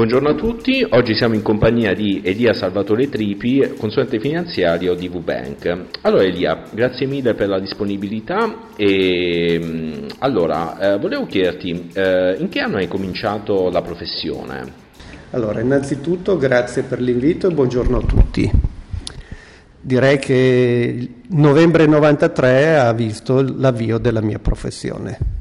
Buongiorno a tutti, oggi siamo in compagnia di Elia Salvatore Tripi, consulente finanziario di VBank. Allora Elia, grazie mille per la disponibilità e mm, allora eh, volevo chiederti eh, in che anno hai cominciato la professione? Allora, innanzitutto grazie per l'invito e buongiorno a tutti. Direi che novembre 93 ha visto l'avvio della mia professione.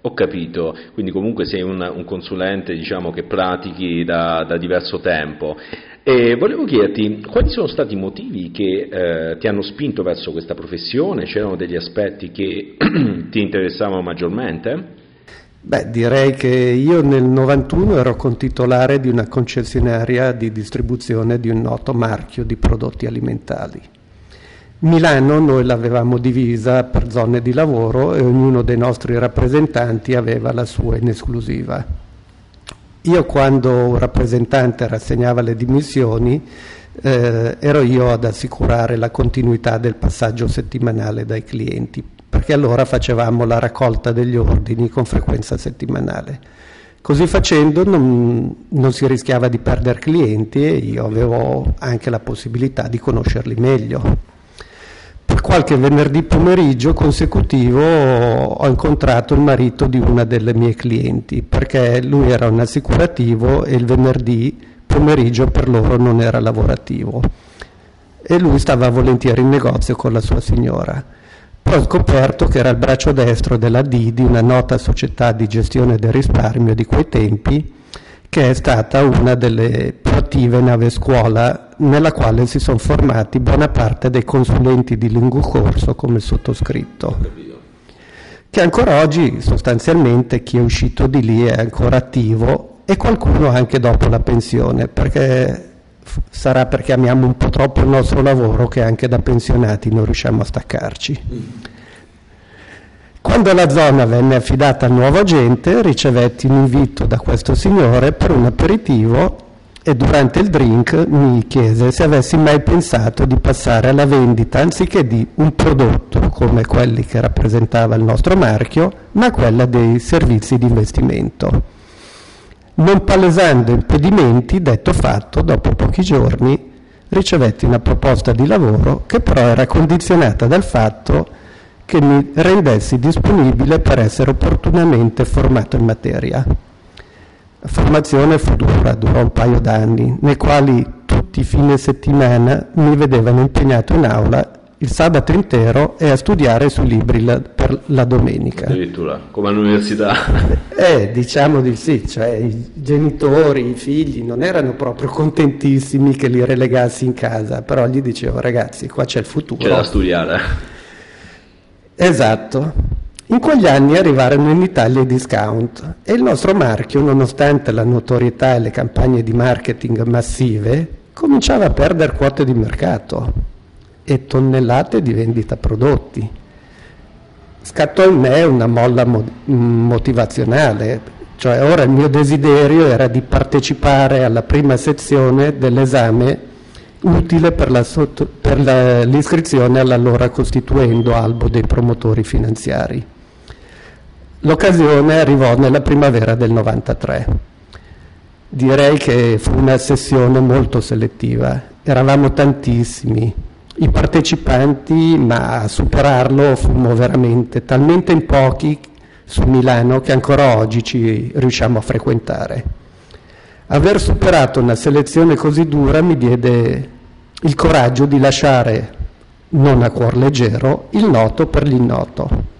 Ho capito, quindi comunque sei un, un consulente diciamo, che pratichi da, da, diverso tempo. E volevo chiederti quali sono stati i motivi che eh, ti hanno spinto verso questa professione? C'erano degli aspetti che ti interessavano maggiormente? Beh, direi che io nel 91 ero contitolare di una concessionaria di distribuzione di un noto marchio di prodotti alimentari. Milano noi l'avevamo divisa per zone di lavoro e ognuno dei nostri rappresentanti aveva la sua in esclusiva. Io quando un rappresentante rassegnava le dimissioni eh, ero io ad assicurare la continuità del passaggio settimanale dai clienti, perché allora facevamo la raccolta degli ordini con frequenza settimanale. Così facendo non, non si rischiava di perdere clienti e io avevo anche la possibilità di conoscerli meglio qualche venerdì pomeriggio consecutivo ho incontrato il marito di una delle mie clienti perché lui era un assicurativo e il venerdì pomeriggio per loro non era lavorativo e lui stava volentieri in negozio con la sua signora. Poi ho scoperto che era il braccio destro della Didi, una nota società di gestione del risparmio di quei tempi, che è stata una delle più attive nave scuola nella quale si sono formati buona parte dei consulenti di lungo corso come il sottoscritto che ancora oggi sostanzialmente chi è uscito di lì è ancora attivo e qualcuno anche dopo la pensione perché sarà perché amiamo un po' troppo il nostro lavoro che anche da pensionati non riusciamo a staccarci. Mm. Quando la zona venne affidata al nuovo agente, ricevetti un invito da questo signore per un aperitivo e durante il drink mi chiese se avessi mai pensato di passare alla vendita anziché di un prodotto come quelli che rappresentava il nostro marchio, ma quella dei servizi di investimento. Non palesando impedimenti, detto fatto, dopo pochi giorni ricevetti una proposta di lavoro che però era condizionata dal fatto che mi rendessi disponibile per essere opportunamente formato in materia. La formazione fu dura, durò un paio d'anni, nei quali tutti i fine settimana mi vedevano impegnato in aula il sabato intero e a studiare sui libri la, per la domenica. Addirittura, come all'università. Eh, diciamo di sì, cioè i genitori, i figli non erano proprio contentissimi che li relegassi in casa, però gli dicevo ragazzi, qua c'è il futuro. C'è da studiare. Esatto. In quegli anni arrivarono in Italia i discount e il nostro marchio, nonostante la notorietà e le campagne di marketing massive, cominciava a perdere quote di mercato e tonnellate di vendita prodotti. Scattò in me una molla motivazionale, cioè ora il mio desiderio era di partecipare alla prima sezione dell'esame utile per, la per la, l'iscrizione all'allora costituendo albo dei promotori finanziari. L'occasione arrivò nella primavera del 93. Direi che fu una sessione molto selettiva, eravamo tantissimi, i partecipanti, ma a superarlo fummo veramente talmente in pochi su Milano che ancora oggi ci riusciamo a frequentare. Aver superato una selezione così dura mi diede il coraggio di lasciare, non a cuor leggero, il noto per l'ignoto.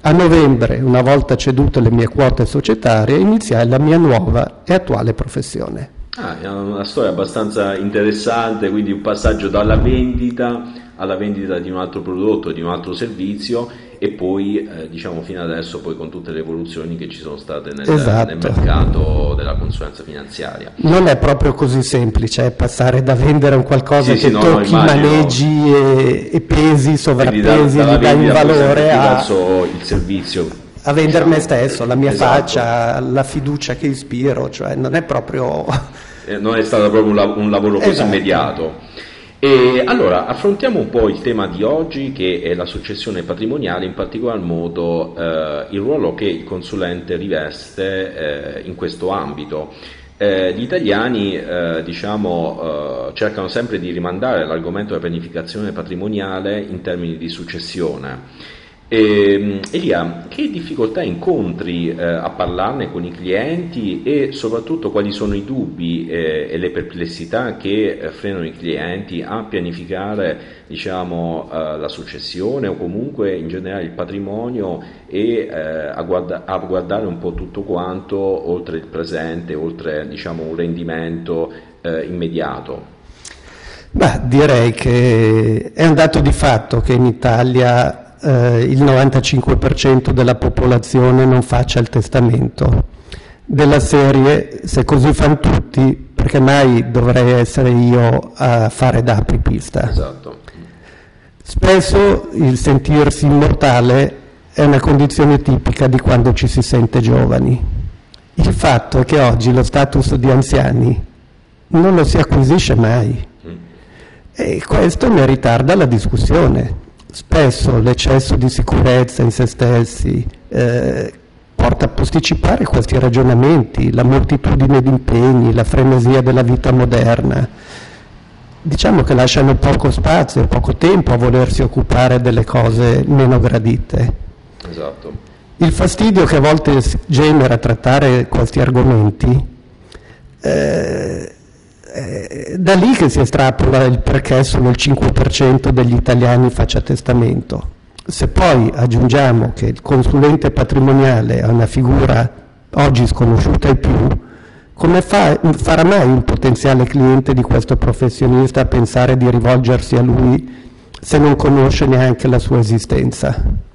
A novembre, una volta cedute le mie quote societarie, iniziai la mia nuova e attuale professione. Ah, è una storia abbastanza interessante, quindi un passaggio dalla vendita alla vendita di un altro prodotto, di un altro servizio e poi eh, diciamo fino adesso poi con tutte le evoluzioni che ci sono state nel, esatto. nel mercato della consulenza finanziaria. Non è proprio così semplice eh, passare da vendere un qualcosa sì, che sì, tocchi, no, maneggi e, e, pesi, sovrappesi, gli dai un valore a... il servizio a vendere diciamo, me stesso, la mia esatto. faccia, la fiducia che ispiro, cioè non è proprio... Eh, non è stato proprio un, un lavoro così esatto. immediato. E allora affrontiamo un po' il tema di oggi che è la successione patrimoniale, in particolar modo eh, il ruolo che il consulente riveste eh, in questo ambito. eh, gli italiani eh, diciamo, eh, cercano sempre di rimandare l'argomento della pianificazione patrimoniale in termini di successione. E, Elia, che difficoltà incontri eh, a parlarne con i clienti e soprattutto quali sono i dubbi eh, e le perplessità che eh, frenano i clienti a pianificare diciamo, eh, la successione o comunque in generale il patrimonio e eh, a, guarda- a, guardare un po' tutto quanto oltre il presente, oltre diciamo, un rendimento eh, immediato? Beh, direi che è un dato di fatto che in Italia eh, il 95% della popolazione non faccia il testamento. Della serie, se così fanno tutti, perché mai dovrei essere io a fare da apripista? Esatto. Spesso il sentirsi immortale è una condizione tipica di quando ci si sente giovani. Il fatto è che oggi lo status di anziani non lo si acquisisce mai mm. e questo ne ritarda la discussione. Spesso l'eccesso di sicurezza in se stessi eh, porta a posticipare questi ragionamenti, la moltitudine di impegni, la frenesia della vita moderna. Diciamo che lasciano poco spazio, poco tempo a volersi occupare delle cose meno gradite. Esatto. Il fastidio che a volte genera trattare questi argomenti eh, è da lì che si estrapola il perché solo il 5% degli italiani faccia testamento. Se poi aggiungiamo che il consulente patrimoniale è una figura oggi sconosciuta ai più, come fa, farà mai un potenziale cliente di questo professionista a pensare di rivolgersi a lui se non conosce neanche la sua esistenza?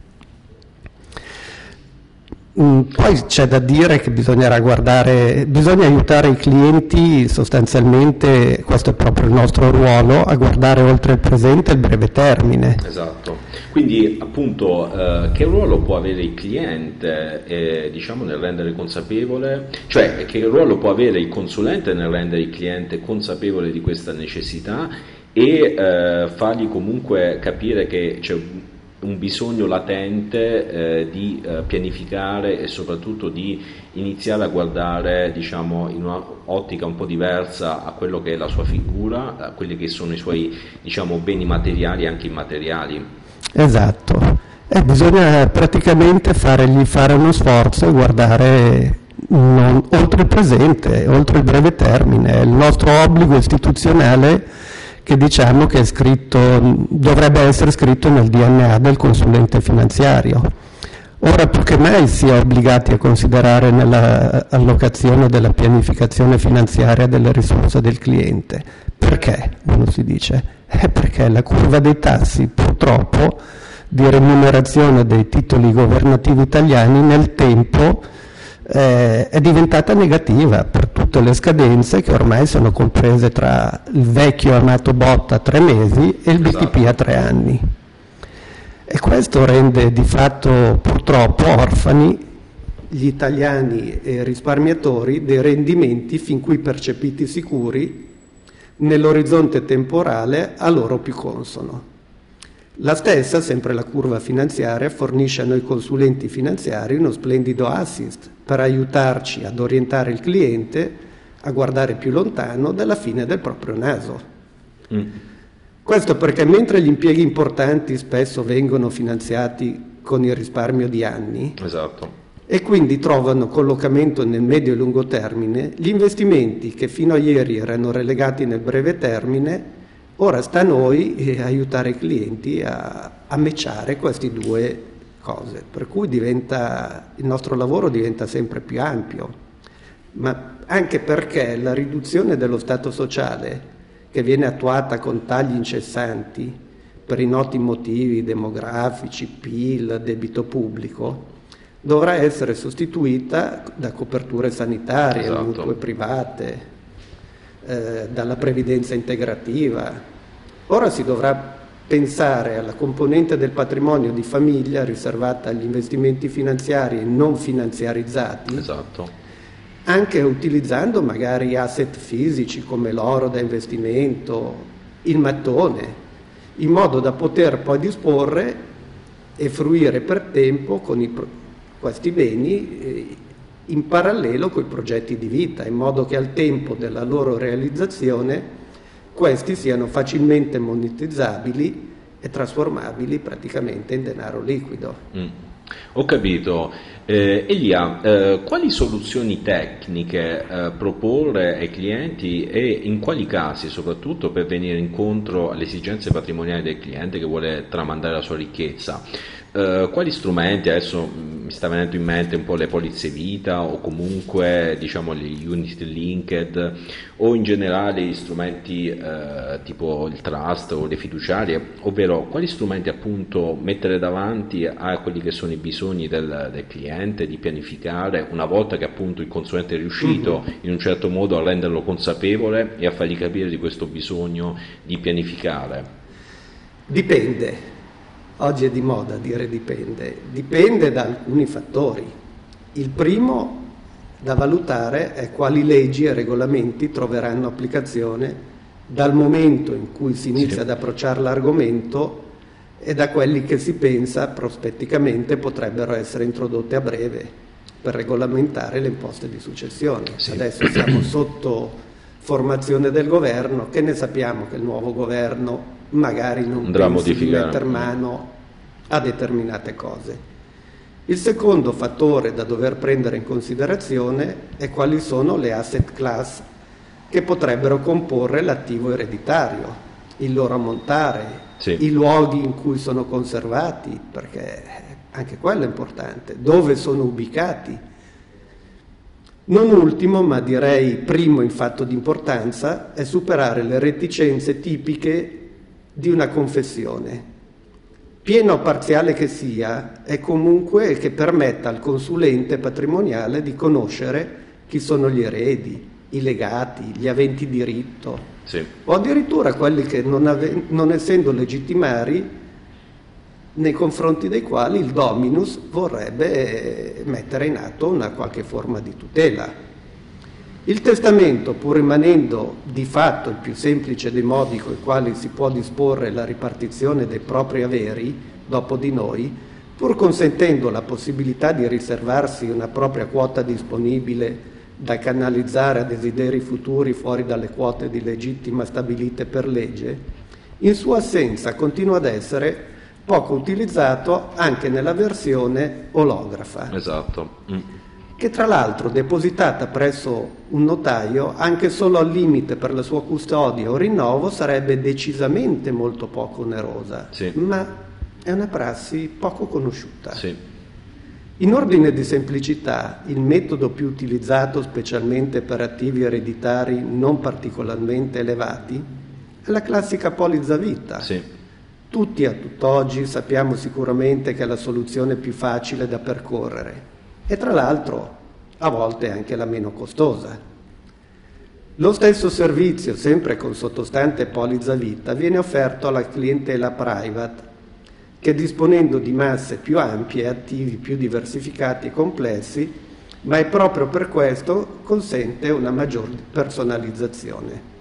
Mm, poi c'è da dire che bisognerà guardare, bisogna aiutare i clienti sostanzialmente, questo è proprio il nostro ruolo, a guardare oltre il presente e il breve termine. Esatto, quindi appunto eh, che ruolo può avere il cliente eh, diciamo nel rendere consapevole, cioè che ruolo può avere il consulente nel rendere il cliente consapevole di questa necessità e eh, fargli comunque capire che c'è un bisogno latente eh, di eh, pianificare e soprattutto di iniziare a guardare diciamo, in un'ottica un po' diversa a quello che è la sua figura, a quelli che sono i suoi diciamo, beni materiali e anche immateriali. Esatto, e bisogna praticamente fargli fare uno sforzo e guardare non, oltre il presente, oltre il breve termine. Il nostro obbligo istituzionale che diciamo che scritto, dovrebbe essere scritto nel DNA del consulente finanziario. Ora più che mai si è obbligati a considerare nell'allocazione della pianificazione finanziaria delle risorse del cliente. Perché? Uno si dice, è perché la curva dei tassi purtroppo di remunerazione dei titoli governativi italiani nel tempo eh, è diventata negativa per tutte le scadenze che ormai sono comprese tra il vecchio amato bot a tre mesi e il BTP a tre anni. E questo rende di fatto purtroppo orfani gli italiani e risparmiatori dei rendimenti fin qui percepiti sicuri nell'orizzonte temporale a loro più consono. La stessa, sempre la curva finanziaria, fornisce a noi consulenti finanziari uno splendido assist per aiutarci ad orientare il cliente a guardare più lontano dalla fine del proprio naso. Mm. Questo perché mentre gli impieghi importanti spesso vengono finanziati con il risparmio di anni esatto. e quindi trovano collocamento nel medio e lungo termine, gli investimenti che fino a ieri erano relegati nel breve termine, ora sta a noi eh, aiutare i clienti a, a matchare questi due cose, per cui diventa, il nostro lavoro diventa sempre più ampio, ma anche perché la riduzione dello Stato sociale che viene attuata con tagli incessanti per i noti motivi demografici, PIL, debito pubblico, dovrà essere sostituita da coperture sanitarie, esatto. mutue private, eh, dalla previdenza integrativa. Ora si dovrà pensare alla componente del patrimonio di famiglia riservata agli investimenti finanziari non finanziarizzati, esatto. anche utilizzando magari asset fisici come l'oro da investimento, il mattone, in modo da poter poi disporre e fruire per tempo con i, questi beni eh, in parallelo con i progetti di vita, in modo che al tempo della loro realizzazione questi siano facilmente monetizzabili e trasformabili praticamente in denaro liquido. Mm. Ho capito. Eh, Elia, eh, quali soluzioni tecniche eh, proporre ai clienti e in quali casi soprattutto per venire incontro alle esigenze patrimoniali del cliente che vuole tramandare la sua ricchezza? Uh, quali strumenti, adesso mi sta venendo in mente un po' le polizze vita o comunque diciamo gli unit linked o in generale gli strumenti uh, tipo il trust o le fiduciarie, ovvero quali strumenti appunto mettere davanti a quelli che sono i bisogni del, del cliente di pianificare una volta che appunto il consulente è riuscito mm-hmm. in un certo modo a renderlo consapevole e a fargli capire di questo bisogno di pianificare. Dipende, Oggi è di moda dire dipende, dipende da alcuni fattori. Il primo da valutare è quali leggi e regolamenti troveranno applicazione dal momento in cui si inizia sì. ad approcciare l'argomento e da quelli che si pensa prospetticamente potrebbero essere introdotte a breve per regolamentare le imposte di successione. Sì. Adesso siamo sotto formazione del governo, che ne sappiamo che il nuovo governo magari non Andrà pensi di mettere mano a determinate cose. Il secondo fattore da dover prendere in considerazione è quali sono le asset class che potrebbero comporre l'attivo ereditario, il loro ammontare, sì. i luoghi in cui sono conservati, perché anche quello è importante, dove sono ubicati. Non ultimo, ma direi primo in fatto di importanza, è superare le reticenze tipiche di una confessione, piena o parziale che sia, è comunque che permetta al consulente patrimoniale di conoscere chi sono gli eredi, i legati, gli aventi diritto, sì. o addirittura quelli che non, ave- non essendo legittimari nei confronti dei quali il dominus vorrebbe mettere in atto una qualche forma di tutela. Il testamento, pur rimanendo di fatto il più semplice dei modi con i quali si può disporre la ripartizione dei propri averi dopo di noi, pur consentendo la possibilità di riservarsi una propria quota disponibile da canalizzare a desideri futuri fuori dalle quote di legittima stabilite per legge, in sua assenza continua ad essere poco utilizzato anche nella versione olografa. Esatto. Mm che tra l'altro depositata presso un notaio, anche solo al limite per la sua custodia o rinnovo, sarebbe decisamente molto poco onerosa, sì. ma è una prassi poco conosciuta. Sì. In ordine di semplicità, il metodo più utilizzato specialmente per attivi ereditari non particolarmente elevati è la classica polizza vita. Sì. Tutti a tutt'oggi sappiamo sicuramente che è la soluzione più facile da percorrere e tra l'altro a volte anche la meno costosa. Lo stesso servizio, sempre con sottostante polizza vita, viene offerto alla clientela private, che disponendo di masse più ampie attivi più diversificati e complessi, ma è proprio per questo consente una maggior personalizzazione.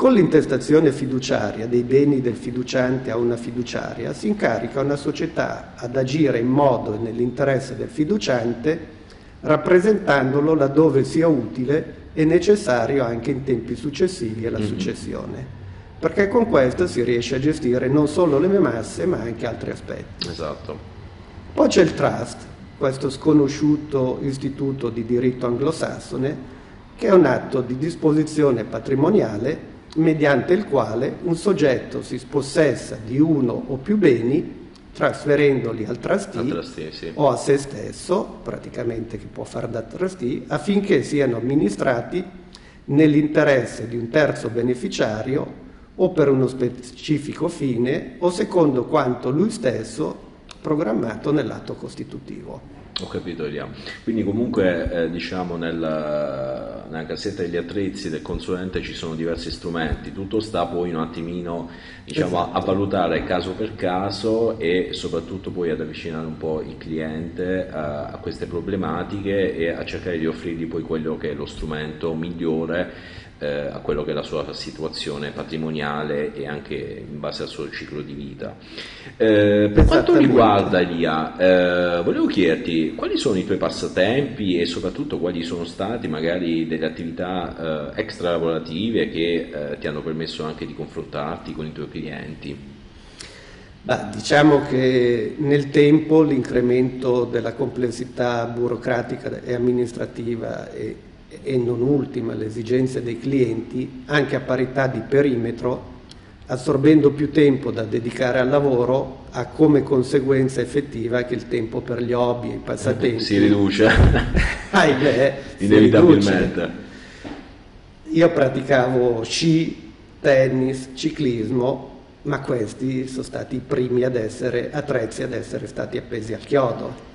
Con l'intestazione fiduciaria dei beni del fiduciante a una fiduciaria si incarica una società ad agire in modo e nell'interesse del fiduciante, rappresentandolo laddove sia utile e necessario anche in tempi successivi alla mm-hmm. successione. Perché con questo si riesce a gestire non solo le masse ma anche altri aspetti. Esatto. Poi c'è il trust, questo sconosciuto istituto di diritto anglosassone, che è un atto di disposizione patrimoniale mediante il quale un soggetto si spossessa di uno o più beni trasferendoli al trustee, al trustee sì. o a se stesso, praticamente che può fare da trustee, affinché siano amministrati nell'interesse di un terzo beneficiario o per uno specifico fine o secondo quanto lui stesso programmato nell'atto costitutivo. Ho capito Elia. Quindi comunque eh, diciamo nella, nella, cassetta degli attrezzi del consulente ci sono diversi strumenti, tutto sta poi un attimino diciamo, esatto. a, a, valutare caso per caso e soprattutto poi ad avvicinare un po' il cliente a, a queste problematiche e a cercare di offrirgli poi quello che è lo strumento migliore eh, a quello che è la sua situazione patrimoniale e anche in base al suo ciclo di vita. Eh, per quanto riguarda Elia, eh, volevo chiederti quali sono i tuoi passatempi e soprattutto quali sono stati magari delle attività eh, extra lavorative che eh, ti hanno permesso anche di confrontarti con i tuoi clienti. Bah, diciamo che nel tempo l'incremento della complessità burocratica e amministrativa e, e non ultima le esigenze dei clienti, anche a parità di perimetro, assorbendo più tempo da dedicare al lavoro, ha come conseguenza effettiva che il tempo per gli hobby e i passatempi si riduce. ahimè, inevitabilmente. Io praticavo sci, tennis, ciclismo ma questi sono stati i primi ad essere attrezzi ad essere stati appesi al chiodo.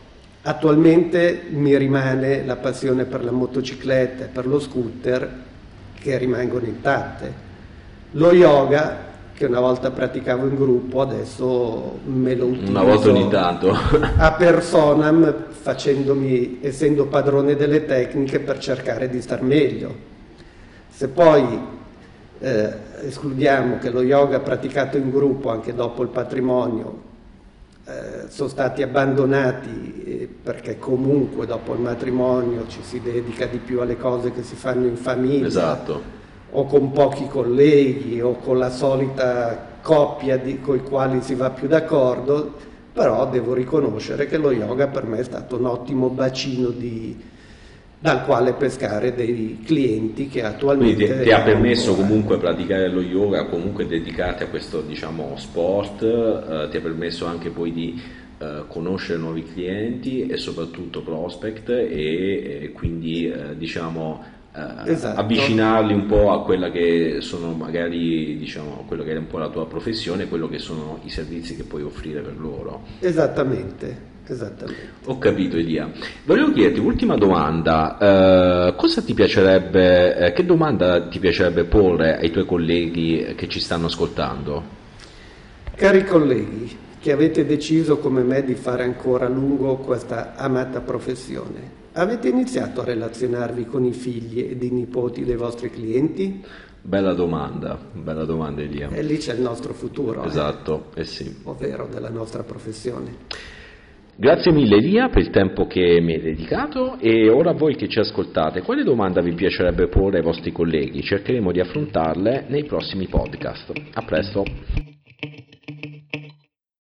Attualmente mi rimane la passione per la motocicletta e per lo scooter che rimangono intatte. Lo yoga che una volta praticavo in gruppo, adesso me lo utilizzo una volta ogni tanto a personam facendomi, essendo padrone delle tecniche per cercare di star meglio. Se poi eh, escludiamo che lo yoga praticato in gruppo anche dopo il patrimonio eh, sono stati abbandonati eh, perché comunque dopo il matrimonio ci si dedica di più alle cose che si fanno in famiglia esatto. o con pochi colleghi o con la solita coppia con i quali si va più d'accordo, però devo riconoscere che lo yoga per me è stato un ottimo bacino di, dal quale pescare dei clienti che attualmente... Quindi ti, ti ha permesso comunque praticare lo yoga, comunque dedicarti a questo diciamo, sport, eh, ti ha permesso anche poi di eh, conoscere nuovi clienti e soprattutto prospect e, e quindi eh, diciamo eh, esatto. avvicinarli un po' a quella che sono magari diciamo quello che è un po' la tua professione, quello che sono i servizi che puoi offrire per loro. Esattamente. Esattamente. Ho capito Elia. Volevo chiederti ultima domanda, eh, cosa ti piacerebbe, eh, che domanda ti piacerebbe porre ai tuoi colleghi che ci stanno ascoltando? Cari colleghi, che avete deciso come me di fare ancora a lungo questa amata professione, avete iniziato a relazionarvi con i figli ed i nipoti dei vostri clienti? Bella domanda, bella domanda Elia. E lì c'è il nostro futuro. Eh. Esatto, eh, eh sì. Ovvero della nostra professione. Grazie mille Elia per il tempo che mi hai dedicato e ora voi che ci ascoltate, quale domanda vi piacerebbe porre ai vostri colleghi? Cercheremo di affrontarle nei prossimi podcast. A presto!